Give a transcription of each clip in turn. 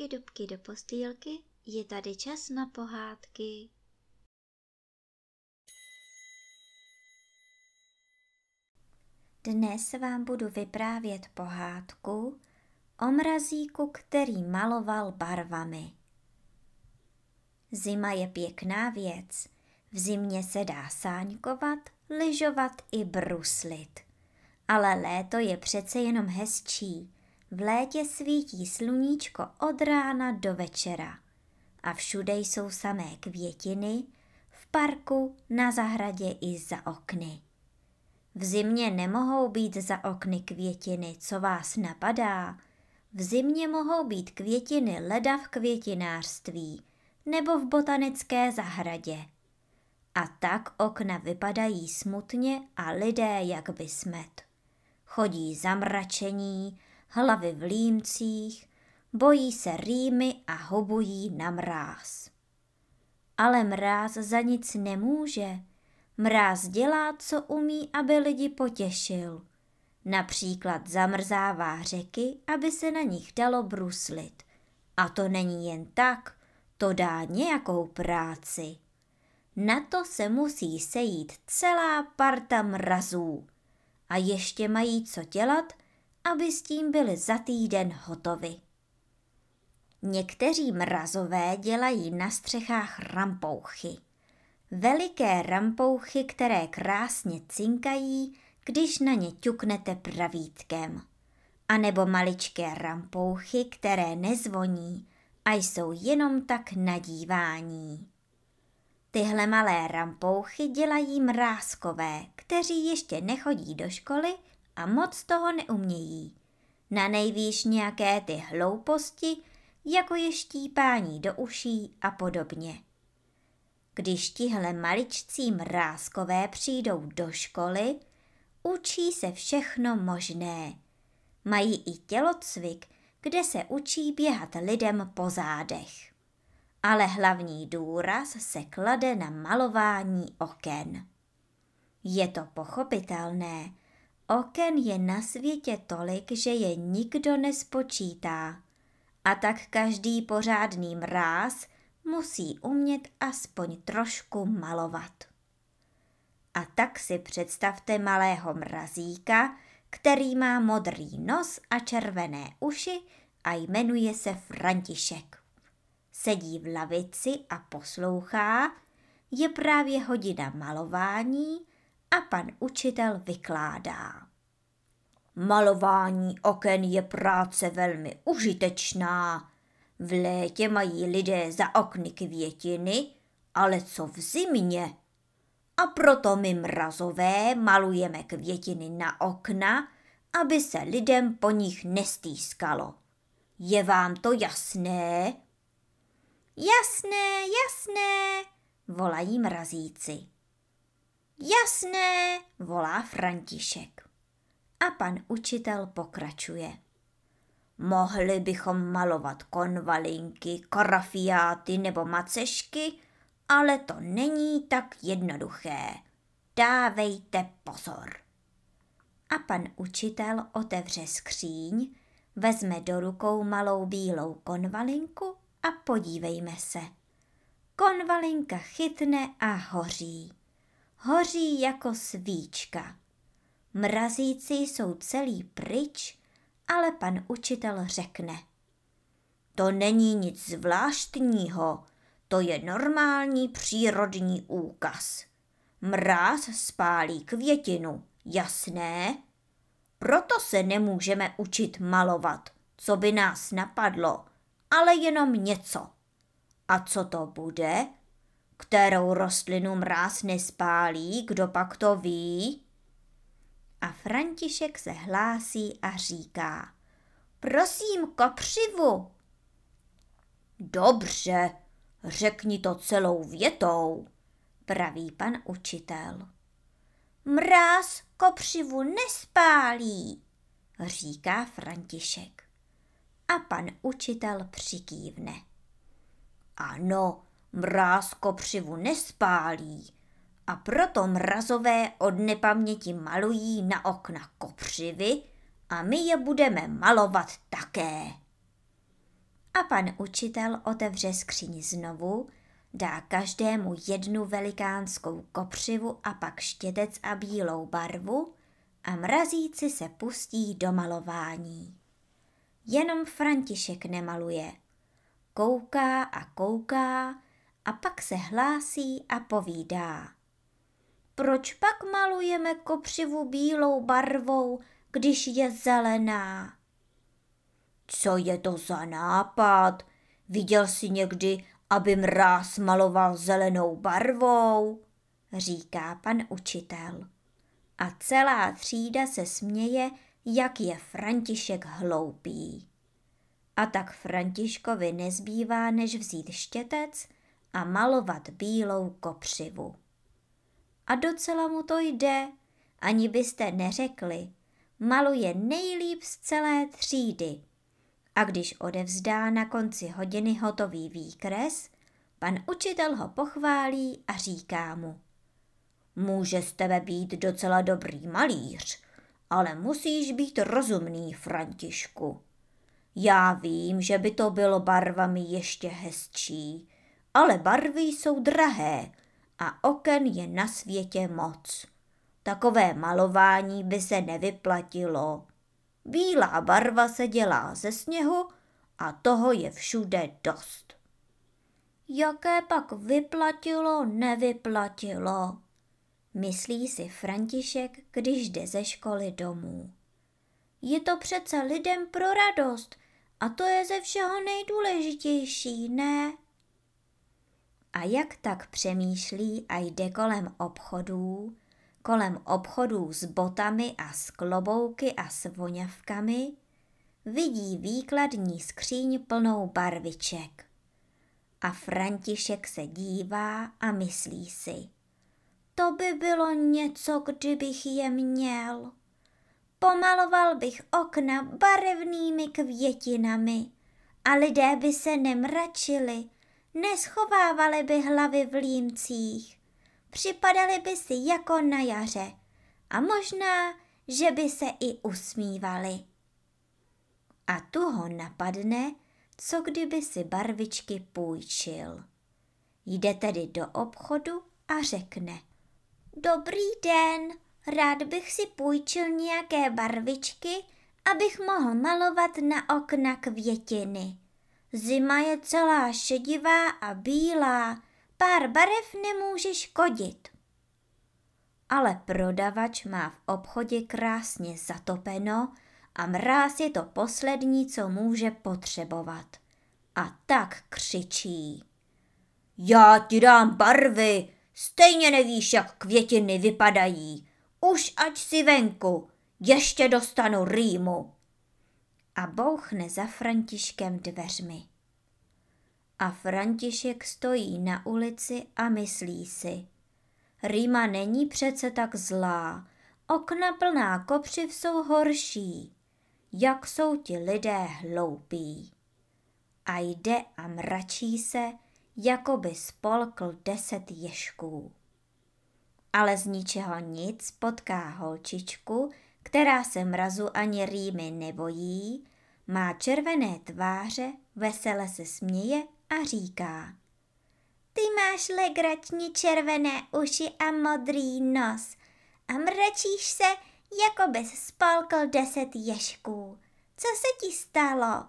dubky, dubky do postýlky, je tady čas na pohádky. Dnes vám budu vyprávět pohádku o mrazíku, který maloval barvami. Zima je pěkná věc. V zimě se dá sáňkovat, lyžovat i bruslit. Ale léto je přece jenom hezčí v létě svítí sluníčko od rána do večera a všude jsou samé květiny, v parku, na zahradě i za okny. V zimě nemohou být za okny květiny, co vás napadá. V zimě mohou být květiny leda v květinářství nebo v botanické zahradě. A tak okna vypadají smutně a lidé jak by smet. Chodí zamračení, hlavy v límcích, bojí se rýmy a hubují na mráz. Ale mráz za nic nemůže. Mráz dělá, co umí, aby lidi potěšil. Například zamrzává řeky, aby se na nich dalo bruslit. A to není jen tak, to dá nějakou práci. Na to se musí sejít celá parta mrazů. A ještě mají co dělat, aby s tím byli za týden hotovi. Někteří mrazové dělají na střechách rampouchy. Veliké rampouchy, které krásně cinkají, když na ně ťuknete pravítkem. A nebo maličké rampouchy, které nezvoní a jsou jenom tak nadívání. Tyhle malé rampouchy dělají mrázkové, kteří ještě nechodí do školy a moc toho neumějí. Na nejvýš nějaké ty hlouposti, jako je štípání do uší a podobně. Když tihle maličcí mrázkové přijdou do školy, učí se všechno možné. Mají i tělocvik, kde se učí běhat lidem po zádech. Ale hlavní důraz se klade na malování oken. Je to pochopitelné, Oken je na světě tolik, že je nikdo nespočítá. A tak každý pořádný mráz musí umět aspoň trošku malovat. A tak si představte malého mrazíka, který má modrý nos a červené uši a jmenuje se František. Sedí v lavici a poslouchá, je právě hodina malování a pan učitel vykládá. Malování oken je práce velmi užitečná. V létě mají lidé za okny květiny, ale co v zimě? A proto my mrazové malujeme květiny na okna, aby se lidem po nich nestýskalo. Je vám to jasné? Jasné, jasné, volají mrazíci. Jasné, volá František. A pan učitel pokračuje. Mohli bychom malovat konvalinky, karafiáty nebo macešky, ale to není tak jednoduché. Dávejte pozor. A pan učitel otevře skříň, vezme do rukou malou bílou konvalinku a podívejme se. Konvalinka chytne a hoří hoří jako svíčka. Mrazíci jsou celý pryč, ale pan učitel řekne. To není nic zvláštního, to je normální přírodní úkaz. Mráz spálí květinu, jasné? Proto se nemůžeme učit malovat, co by nás napadlo, ale jenom něco. A co to bude? Kterou rostlinu mráz nespálí, kdo pak to ví? A František se hlásí a říká, prosím kopřivu. Dobře, řekni to celou větou, praví pan učitel. Mráz kopřivu nespálí, říká František. A pan učitel přikývne. Ano, Mráz kopřivu nespálí a proto mrazové od nepaměti malují na okna kopřivy a my je budeme malovat také. a pan učitel otevře skříň znovu, dá každému jednu velikánskou kopřivu a pak štětec a bílou barvu a mrazíci se pustí do malování. Jenom František nemaluje. Kouká a kouká a pak se hlásí a povídá. Proč pak malujeme kopřivu bílou barvou, když je zelená? Co je to za nápad? Viděl jsi někdy, aby mráz maloval zelenou barvou? Říká pan učitel. A celá třída se směje, jak je František hloupý. A tak Františkovi nezbývá, než vzít štětec a malovat bílou kopřivu. A docela mu to jde, ani byste neřekli, maluje nejlíp z celé třídy. A když odevzdá na konci hodiny hotový výkres, pan učitel ho pochválí a říká mu. Může z tebe být docela dobrý malíř, ale musíš být rozumný, Františku. Já vím, že by to bylo barvami ještě hezčí, ale barvy jsou drahé a oken je na světě moc. Takové malování by se nevyplatilo. Bílá barva se dělá ze sněhu a toho je všude dost. Jaké pak vyplatilo, nevyplatilo, myslí si František, když jde ze školy domů. Je to přece lidem pro radost a to je ze všeho nejdůležitější, ne? A jak tak přemýšlí a jde kolem obchodů, kolem obchodů s botami a s klobouky a s voňavkami, vidí výkladní skříň plnou barviček. A František se dívá a myslí si, to by bylo něco, kdybych je měl. Pomaloval bych okna barevnými květinami a lidé by se nemračili, neschovávali by hlavy v límcích, připadali by si jako na jaře a možná, že by se i usmívali. A tu ho napadne, co kdyby si barvičky půjčil. Jde tedy do obchodu a řekne. Dobrý den, rád bych si půjčil nějaké barvičky, abych mohl malovat na okna květiny. Zima je celá šedivá a bílá, pár barev nemůže škodit. Ale prodavač má v obchodě krásně zatopeno a mráz je to poslední, co může potřebovat. A tak křičí. Já ti dám barvy, stejně nevíš, jak květiny vypadají. Už ať si venku, ještě dostanu rýmu a bouchne za Františkem dveřmi. A František stojí na ulici a myslí si, Rýma není přece tak zlá, okna plná kopřiv jsou horší. Jak jsou ti lidé hloupí. A jde a mračí se, jako by spolkl deset ješků. Ale z ničeho nic potká holčičku, která se mrazu ani rýmy nebojí, má červené tváře, vesele se směje a říká. Ty máš legračně červené uši a modrý nos a mračíš se, jako bys spolkl deset ješků. Co se ti stalo?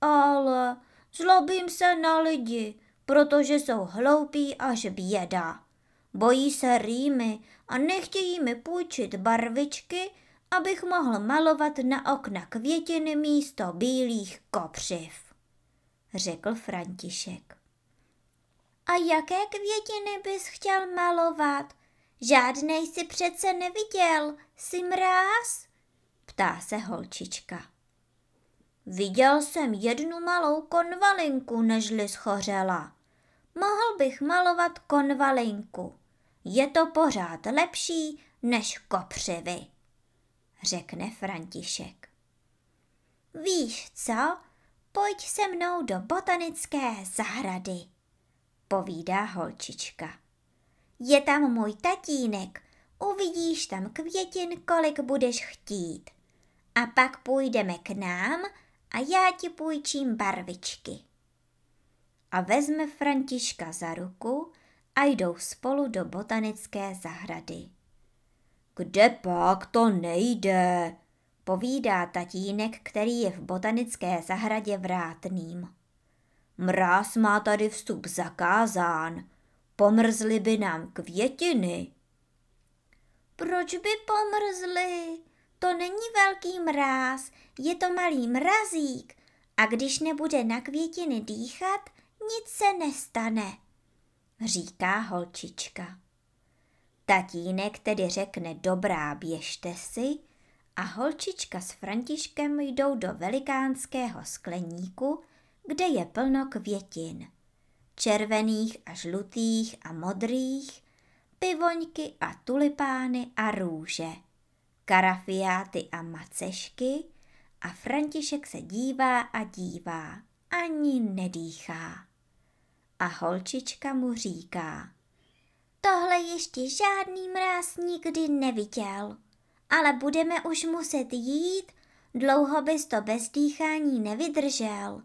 Ale zlobím se na lidi, protože jsou hloupí až běda. Bojí se rýmy a nechtějí mi půjčit barvičky, abych mohl malovat na okna květiny místo bílých kopřiv, řekl František. A jaké květiny bys chtěl malovat? Žádnej si přece neviděl, jsi mráz? Ptá se holčička. Viděl jsem jednu malou konvalinku, nežli schořela. Mohl bych malovat konvalinku. Je to pořád lepší než kopřivy, řekne František. Víš co, pojď se mnou do botanické zahrady, povídá holčička. Je tam můj tatínek, uvidíš tam květin, kolik budeš chtít. A pak půjdeme k nám a já ti půjčím barvičky. A vezme Františka za ruku a jdou spolu do botanické zahrady. Kde pak to nejde, povídá tatínek, který je v botanické zahradě vrátným. Mráz má tady vstup zakázán, pomrzly by nám květiny. Proč by pomrzly? To není velký mráz, je to malý mrazík a když nebude na květiny dýchat, nic se nestane, říká holčička. Tatínek tedy řekne dobrá, běžte si a holčička s Františkem jdou do velikánského skleníku, kde je plno květin. Červených a žlutých a modrých, pivoňky a tulipány a růže, karafiáty a macešky a František se dívá a dívá, ani nedýchá. A holčička mu říká, ještě žádný mráz nikdy neviděl, ale budeme už muset jít, dlouho bys to bez dýchání nevydržel.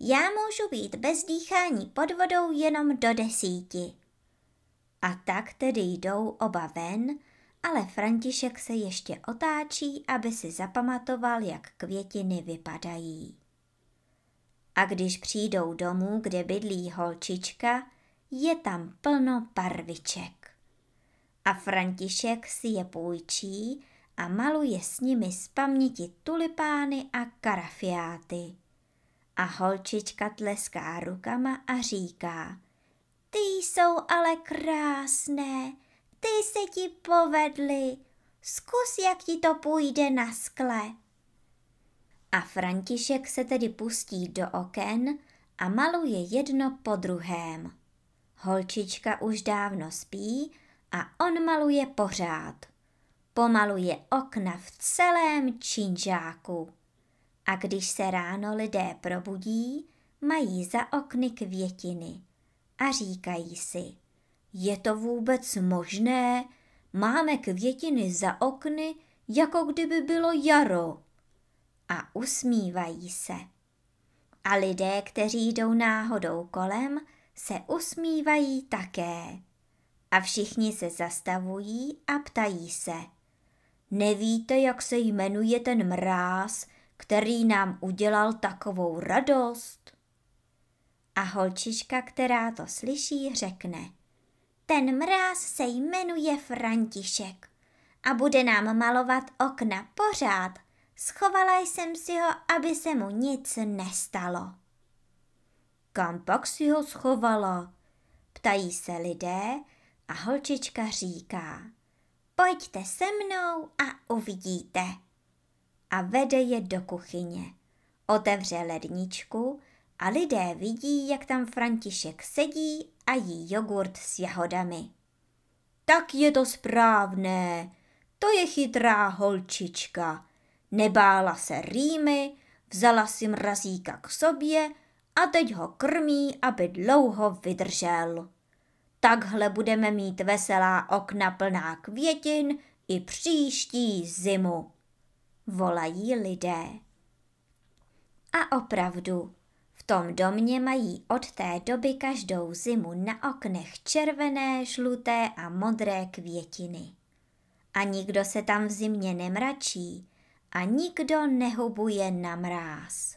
Já můžu být bez dýchání pod vodou jenom do desíti. A tak tedy jdou oba ven, ale František se ještě otáčí, aby si zapamatoval, jak květiny vypadají. A když přijdou domů, kde bydlí holčička, je tam plno barviček. A František si je půjčí a maluje s nimi z paměti tulipány a karafiáty. A holčička tleská rukama a říká, ty jsou ale krásné, ty se ti povedly, zkus, jak ti to půjde na skle. A František se tedy pustí do oken a maluje jedno po druhém. Holčička už dávno spí a on maluje pořád. Pomaluje okna v celém činžáku. A když se ráno lidé probudí, mají za okny květiny a říkají si, je to vůbec možné? Máme květiny za okny, jako kdyby bylo jaro. A usmívají se. A lidé, kteří jdou náhodou kolem, se usmívají také. A všichni se zastavují a ptají se. Nevíte, jak se jmenuje ten mráz, který nám udělal takovou radost? A holčička, která to slyší, řekne. Ten mráz se jmenuje František a bude nám malovat okna pořád. Schovala jsem si ho, aby se mu nic nestalo. Kam pak si ho schovala? Ptají se lidé a holčička říká. Pojďte se mnou a uvidíte. A vede je do kuchyně. Otevře ledničku a lidé vidí, jak tam František sedí a jí jogurt s jahodami. Tak je to správné, to je chytrá holčička. Nebála se rýmy, vzala si mrazíka k sobě a teď ho krmí, aby dlouho vydržel. Takhle budeme mít veselá okna plná květin i příští zimu. Volají lidé. A opravdu, tom domě mají od té doby každou zimu na oknech červené, žluté a modré květiny. A nikdo se tam v zimě nemračí a nikdo nehubuje na mráz.